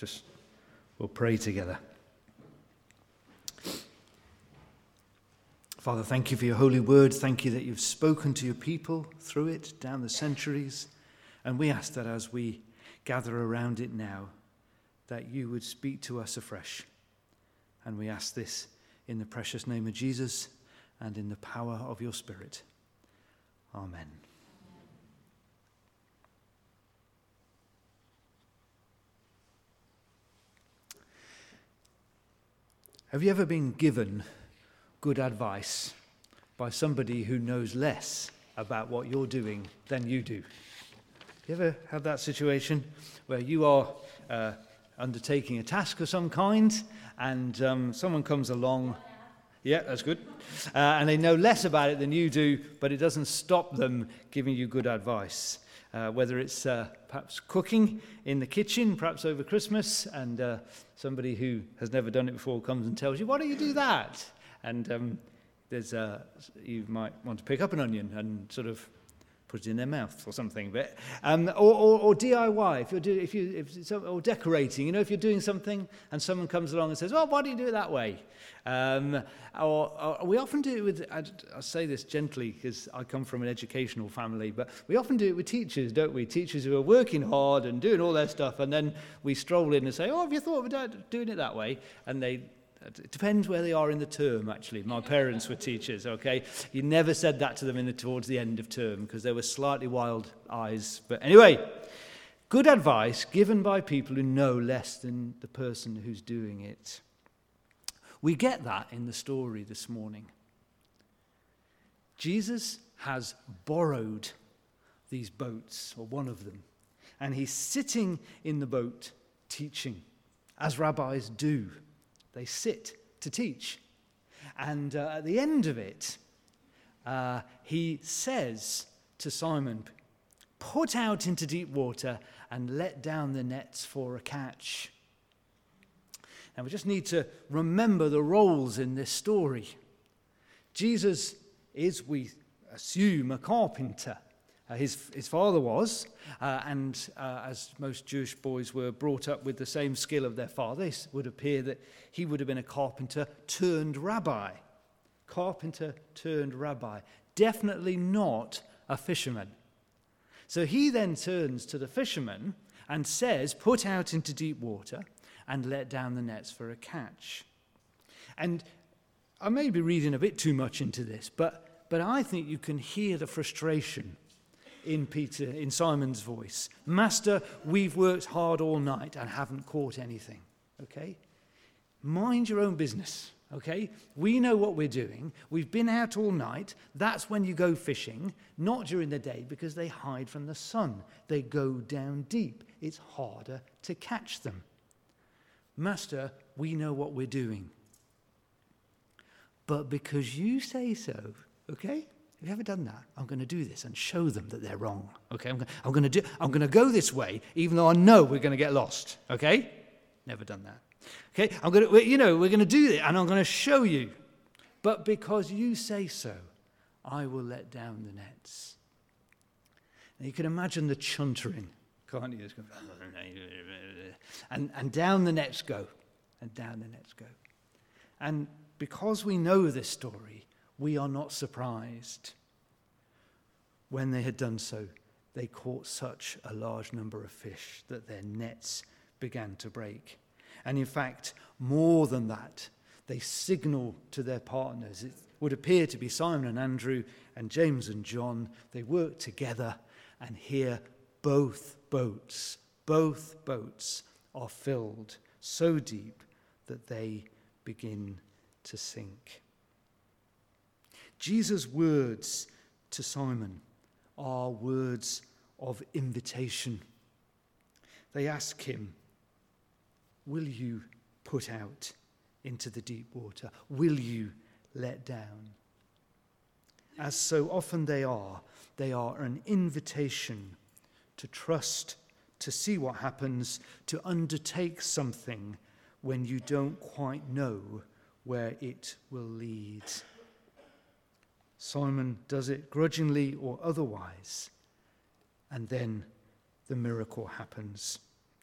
just we'll pray together. Father, thank you for your holy word. Thank you that you've spoken to your people through it down the centuries. And we ask that as we gather around it now, that you would speak to us afresh. And we ask this in the precious name of Jesus and in the power of your Spirit. Amen. Have you ever been given good advice by somebody who knows less about what you're doing than you do? Have you ever had that situation where you are uh, undertaking a task of some kind and um, someone comes along? Yeah, that's good. Uh, and they know less about it than you do, but it doesn't stop them giving you good advice. Uh, whether it's uh, perhaps cooking in the kitchen, perhaps over Christmas, and uh, somebody who has never done it before comes and tells you, Why don't you do that? And um, there's, uh, you might want to pick up an onion and sort of put it in their mouth or something. But, um, or, or, or, DIY, if you're do, if you, if, or decorating, you know, if you're doing something and someone comes along and says, well, why do you do it that way? Um, or, or, we often do it with, I, I say this gently because I come from an educational family, but we often do it with teachers, don't we? Teachers who are working hard and doing all their stuff, and then we stroll in and say, oh, have you thought about doing it that way? And they it depends where they are in the term, actually. My parents were teachers, okay? You never said that to them in the, towards the end of term because they were slightly wild eyes. But anyway, good advice given by people who know less than the person who's doing it. We get that in the story this morning. Jesus has borrowed these boats, or one of them, and he's sitting in the boat teaching, as rabbis do. They sit to teach. And uh, at the end of it, uh, he says to Simon, Put out into deep water and let down the nets for a catch. Now, we just need to remember the roles in this story. Jesus is, we assume, a carpenter. Uh, his, his father was, uh, and uh, as most Jewish boys were brought up with the same skill of their father, it would appear that he would have been a carpenter turned rabbi. Carpenter turned rabbi. Definitely not a fisherman. So he then turns to the fisherman and says, Put out into deep water and let down the nets for a catch. And I may be reading a bit too much into this, but, but I think you can hear the frustration in Peter, in Simon's voice. Master, we've worked hard all night and haven't caught anything. Okay? Mind your own business. Okay? We know what we're doing. We've been out all night. That's when you go fishing, not during the day because they hide from the sun. They go down deep. It's harder to catch them. Master, we know what we're doing. But because you say so, okay? Have you ever done that? I'm going to do this and show them that they're wrong. Okay, I'm going, I'm going to do. I'm going to go this way, even though I know we're going to get lost. Okay, never done that. Okay, I'm going to. You know, we're going to do it, and I'm going to show you. But because you say so, I will let down the nets. Now you can imagine the chuntering, can't you? And, and down the nets go, and down the nets go. And because we know this story, we are not surprised. When they had done so, they caught such a large number of fish that their nets began to break. And in fact, more than that, they signal to their partners. It would appear to be Simon and Andrew and James and John. They work together, and here both boats, both boats are filled so deep that they begin to sink. Jesus' words to Simon are words of invitation. They ask him, Will you put out into the deep water? Will you let down? As so often they are, they are an invitation to trust, to see what happens, to undertake something when you don't quite know where it will lead. Simon does it grudgingly or otherwise, and then the miracle happens.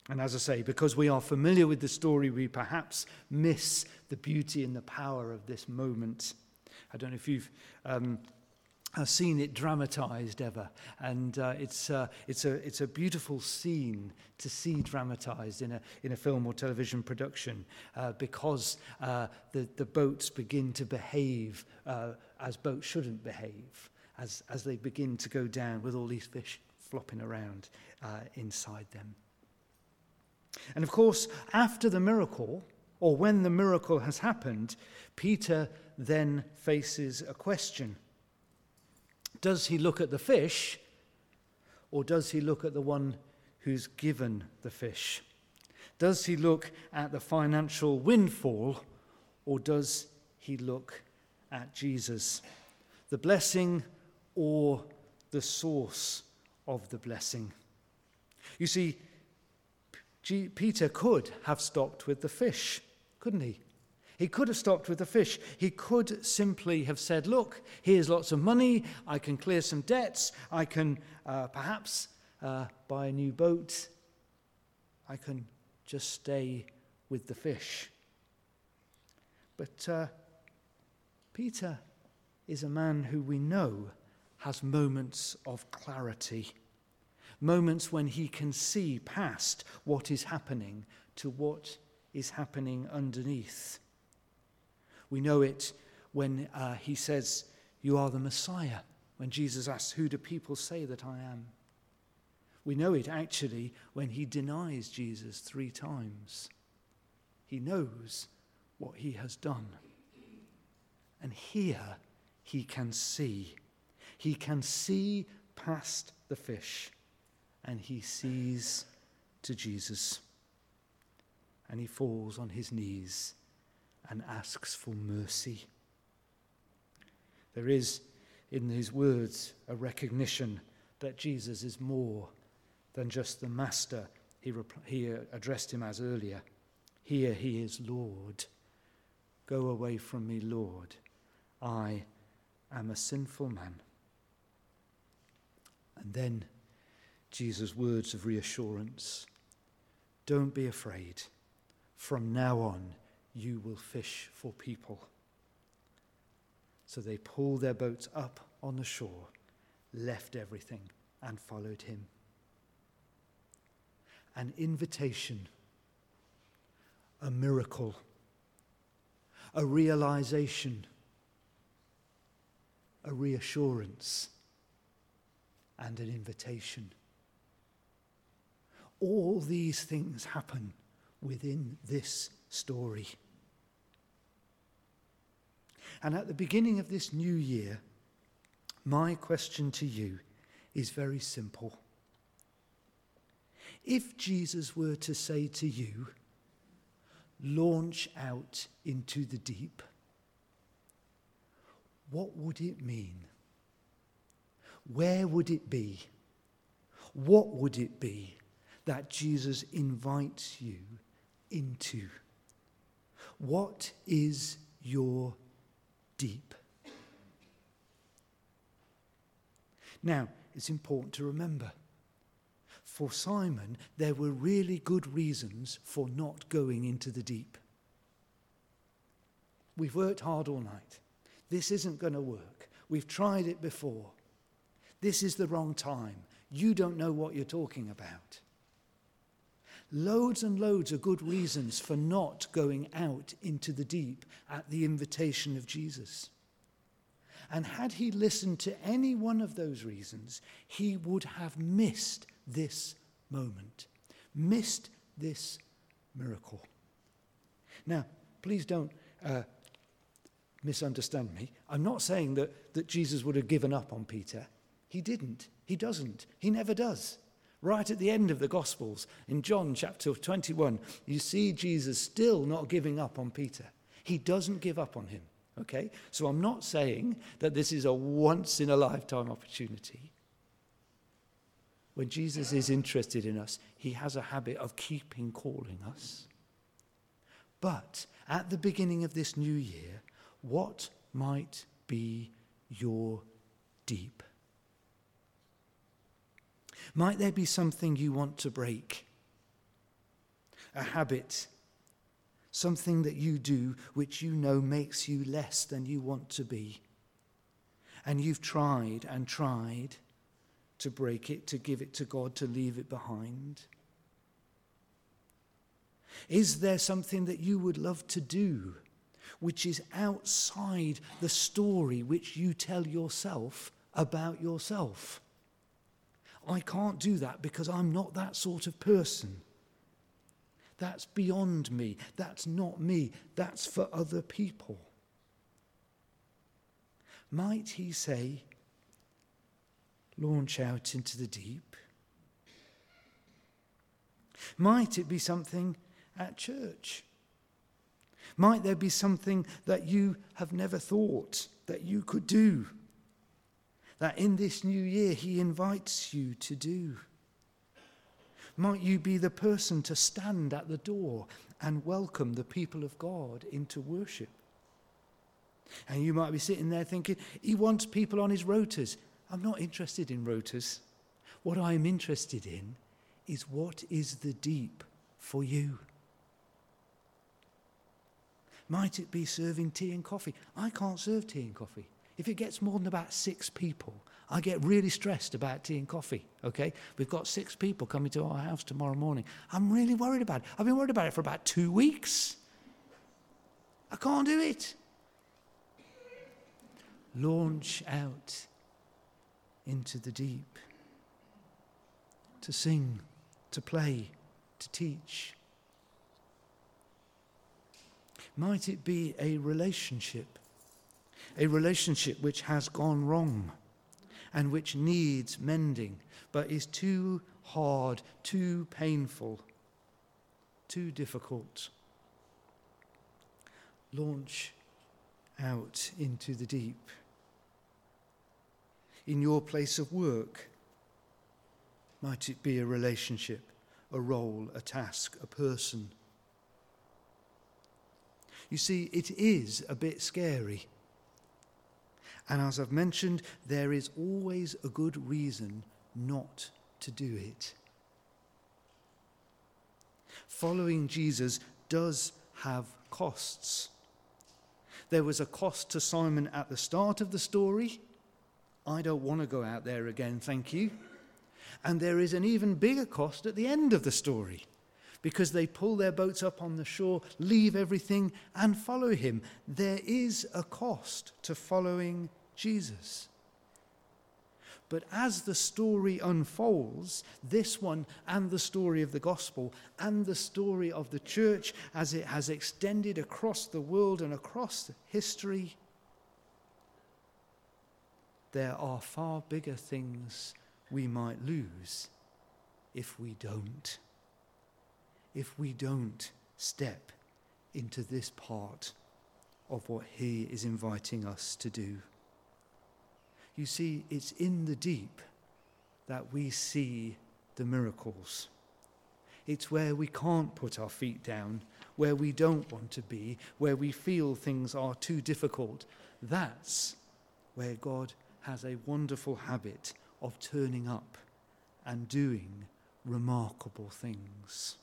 And as I say, because we are familiar with the story, we perhaps miss the beauty and the power of this moment. I don't know if you've um, seen it dramatized ever, and uh, it's, uh, it's, a, it's a beautiful scene to see dramatized in a, in a film or television production uh, because uh, the, the boats begin to behave uh, as boats shouldn't behave, as, as they begin to go down with all these fish flopping around uh, inside them. And of course, after the miracle, or when the miracle has happened, Peter then faces a question. Does he look at the fish or does he look at the one who's given the fish? Does he look at the financial windfall or does he look at Jesus? The blessing or the source of the blessing? You see, Peter could have stopped with the fish, couldn't he? He could have stopped with the fish. He could simply have said, Look, here's lots of money. I can clear some debts. I can uh, perhaps uh, buy a new boat. I can just stay with the fish. But uh, Peter is a man who we know has moments of clarity, moments when he can see past what is happening to what is happening underneath. We know it when uh, he says, You are the Messiah, when Jesus asks, Who do people say that I am? We know it actually when he denies Jesus three times. He knows what he has done. And here he can see. He can see past the fish and he sees to Jesus. And he falls on his knees and asks for mercy. There is in his words a recognition that Jesus is more than just the master he, he uh, addressed him as earlier. Here he is Lord. Go away from me, Lord. I am a sinful man. And then Jesus' words of reassurance Don't be afraid. From now on, you will fish for people. So they pulled their boats up on the shore, left everything, and followed him. An invitation, a miracle, a realization, a reassurance, and an invitation. All these things happen within this story. And at the beginning of this new year, my question to you is very simple. If Jesus were to say to you, launch out into the deep, what would it mean? Where would it be? What would it be that Jesus invites you into? What is your deep. Now, it's important to remember for Simon, there were really good reasons for not going into the deep. We've worked hard all night. This isn't going to work. We've tried it before. This is the wrong time. You don't know what you're talking about. Loads and loads of good reasons for not going out into the deep at the invitation of Jesus. And had he listened to any one of those reasons, he would have missed this moment, missed this miracle. Now, please don't uh, misunderstand me. I'm not saying that, that Jesus would have given up on Peter. He didn't. He doesn't. He never does. Right at the end of the Gospels, in John chapter 21, you see Jesus still not giving up on Peter. He doesn't give up on him. Okay? So I'm not saying that this is a once in a lifetime opportunity. When Jesus is interested in us, he has a habit of keeping calling us. But at the beginning of this new year, what might be your deep? Might there be something you want to break? a habit, something that you do which you know makes you less than you want to be. And you've tried and tried to break it, to give it to God, to leave it behind. Is there something that you would love to do which is outside the story which you tell yourself about yourself? I can't do that because I'm not that sort of person. That's beyond me. That's not me. That's for other people. Might he say, launch out into the deep? Might it be something at church? Might there be something that you have never thought that you could do? That in this new year he invites you to do? Might you be the person to stand at the door and welcome the people of God into worship? And you might be sitting there thinking, he wants people on his rotas. I'm not interested in rotas. What I am interested in is what is the deep for you? Might it be serving tea and coffee? I can't serve tea and coffee. If it gets more than about six people, I get really stressed about tea and coffee, okay? We've got six people coming to our house tomorrow morning. I'm really worried about it. I've been worried about it for about two weeks. I can't do it. Launch out into the deep to sing, to play, to teach. Might it be a relationship? A relationship which has gone wrong and which needs mending, but is too hard, too painful, too difficult. Launch out into the deep. In your place of work, might it be a relationship, a role, a task, a person? You see, it is a bit scary. And as I've mentioned, there is always a good reason not to do it. Following Jesus does have costs. There was a cost to Simon at the start of the story. I don't want to go out there again, thank you. And there is an even bigger cost at the end of the story because they pull their boats up on the shore, leave everything, and follow him. There is a cost to following Jesus. But as the story unfolds, this one and the story of the gospel and the story of the church as it has extended across the world and across history, there are far bigger things we might lose if we don't. If we don't step into this part of what He is inviting us to do. You see, it's in the deep that we see the miracles. It's where we can't put our feet down, where we don't want to be, where we feel things are too difficult. That's where God has a wonderful habit of turning up and doing remarkable things.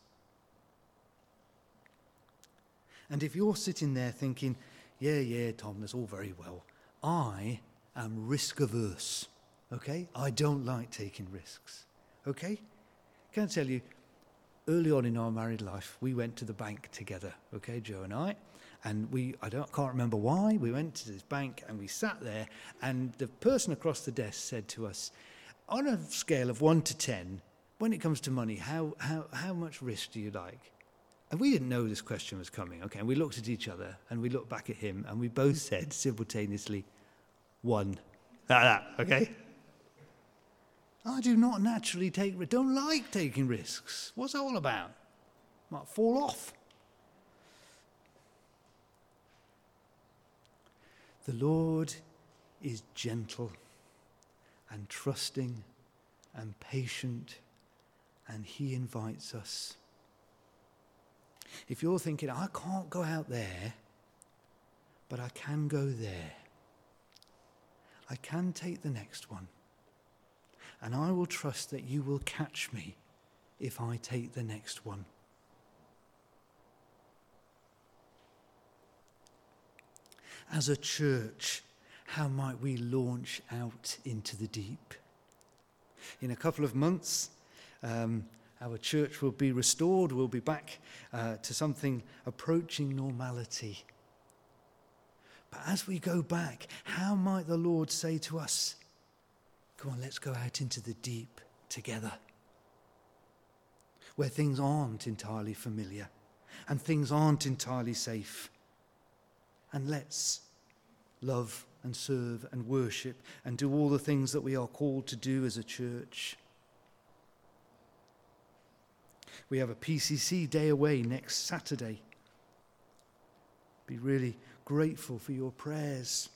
And if you're sitting there thinking, yeah, yeah, Tom, that's all very well, I am risk averse. Okay? I don't like taking risks. Okay? Can I tell you, early on in our married life, we went to the bank together, okay, Joe and I. And we, I don't, can't remember why, we went to this bank and we sat there, and the person across the desk said to us, on a scale of one to 10, when it comes to money, how, how, how much risk do you like? And we didn't know this question was coming, okay? And we looked at each other and we looked back at him and we both said simultaneously, one. Like that, okay? I do not naturally take, don't like taking risks. What's it all about? Might fall off. The Lord is gentle and trusting and patient, and He invites us. If you're thinking, I can't go out there, but I can go there, I can take the next one. And I will trust that you will catch me if I take the next one. As a church, how might we launch out into the deep? In a couple of months, um, our church will be restored, we'll be back uh, to something approaching normality. But as we go back, how might the Lord say to us, Come on, let's go out into the deep together, where things aren't entirely familiar and things aren't entirely safe. And let's love and serve and worship and do all the things that we are called to do as a church. We have a PCC day away next Saturday. Be really grateful for your prayers.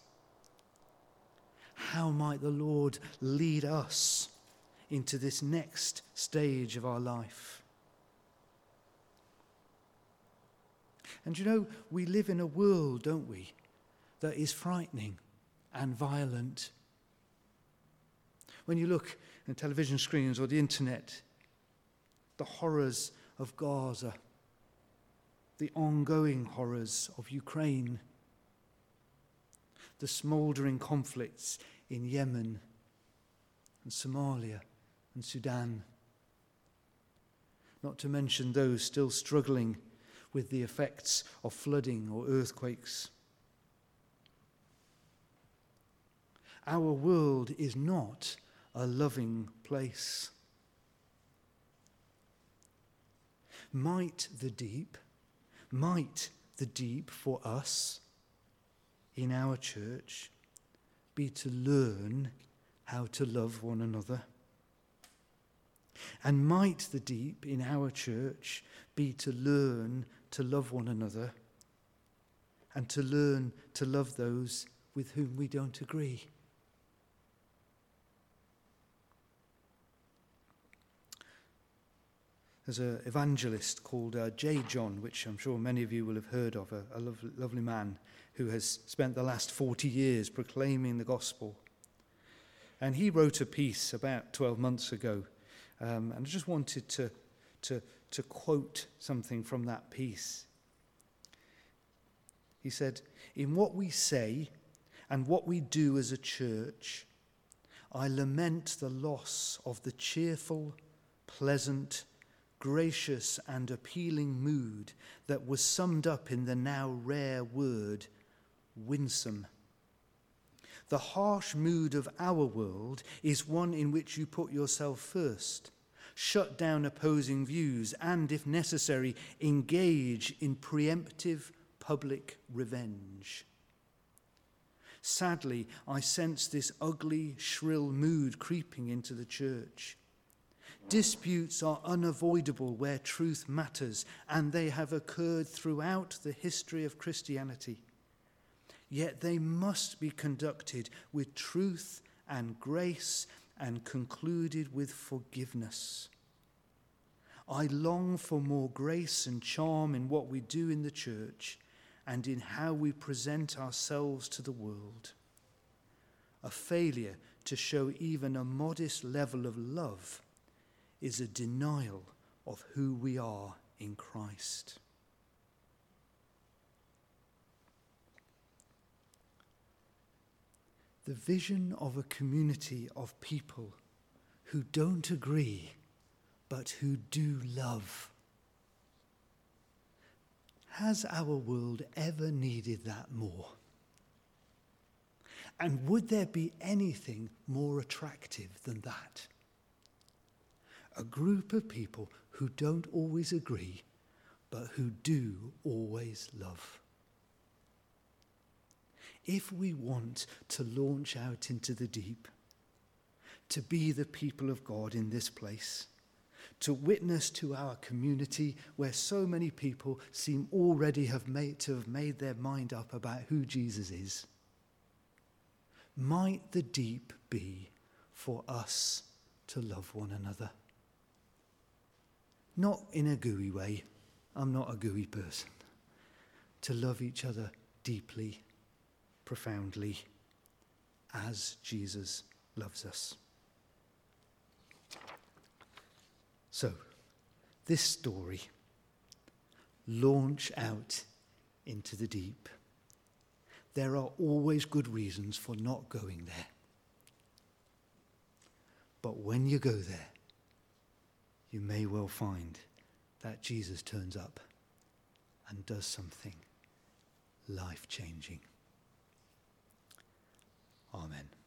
How might the Lord lead us into this next stage of our life? And you know, we live in a world, don't we, that is frightening and violent. When you look at television screens or the internet, the horrors of Gaza, the ongoing horrors of Ukraine, the smouldering conflicts in Yemen and Somalia and Sudan, not to mention those still struggling with the effects of flooding or earthquakes. Our world is not a loving place. Might the deep, might the deep for us in our church be to learn how to love one another? And might the deep in our church be to learn to love one another and to learn to love those with whom we don't agree? There's an evangelist called uh, J. John, which I'm sure many of you will have heard of, a, a lovely, lovely man who has spent the last 40 years proclaiming the gospel. And he wrote a piece about 12 months ago, um, and I just wanted to, to, to quote something from that piece. He said, In what we say and what we do as a church, I lament the loss of the cheerful, pleasant, gracious and appealing mood that was summed up in the now rare word, winsome. The harsh mood of our world is one in which you put yourself first, shut down opposing views, and, if necessary, engage in preemptive public revenge. Sadly, I sense this ugly, shrill mood creeping into the church. Disputes are unavoidable where truth matters, and they have occurred throughout the history of Christianity. Yet they must be conducted with truth and grace and concluded with forgiveness. I long for more grace and charm in what we do in the church and in how we present ourselves to the world. A failure to show even a modest level of love is a denial of who we are in Christ. The vision of a community of people who don't agree but who do love. Has our world ever needed that more? And would there be anything more attractive than that? A group of people who don't always agree, but who do always love. If we want to launch out into the deep, to be the people of God in this place, to witness to our community where so many people seem already have made, to have made their mind up about who Jesus is, might the deep be for us to love one another? Not in a gooey way. I'm not a gooey person. To love each other deeply, profoundly, as Jesus loves us. So, this story launch out into the deep. there are always good reasons for not going there. But when you go there, you may well find that Jesus turns up and does something life changing. Amen.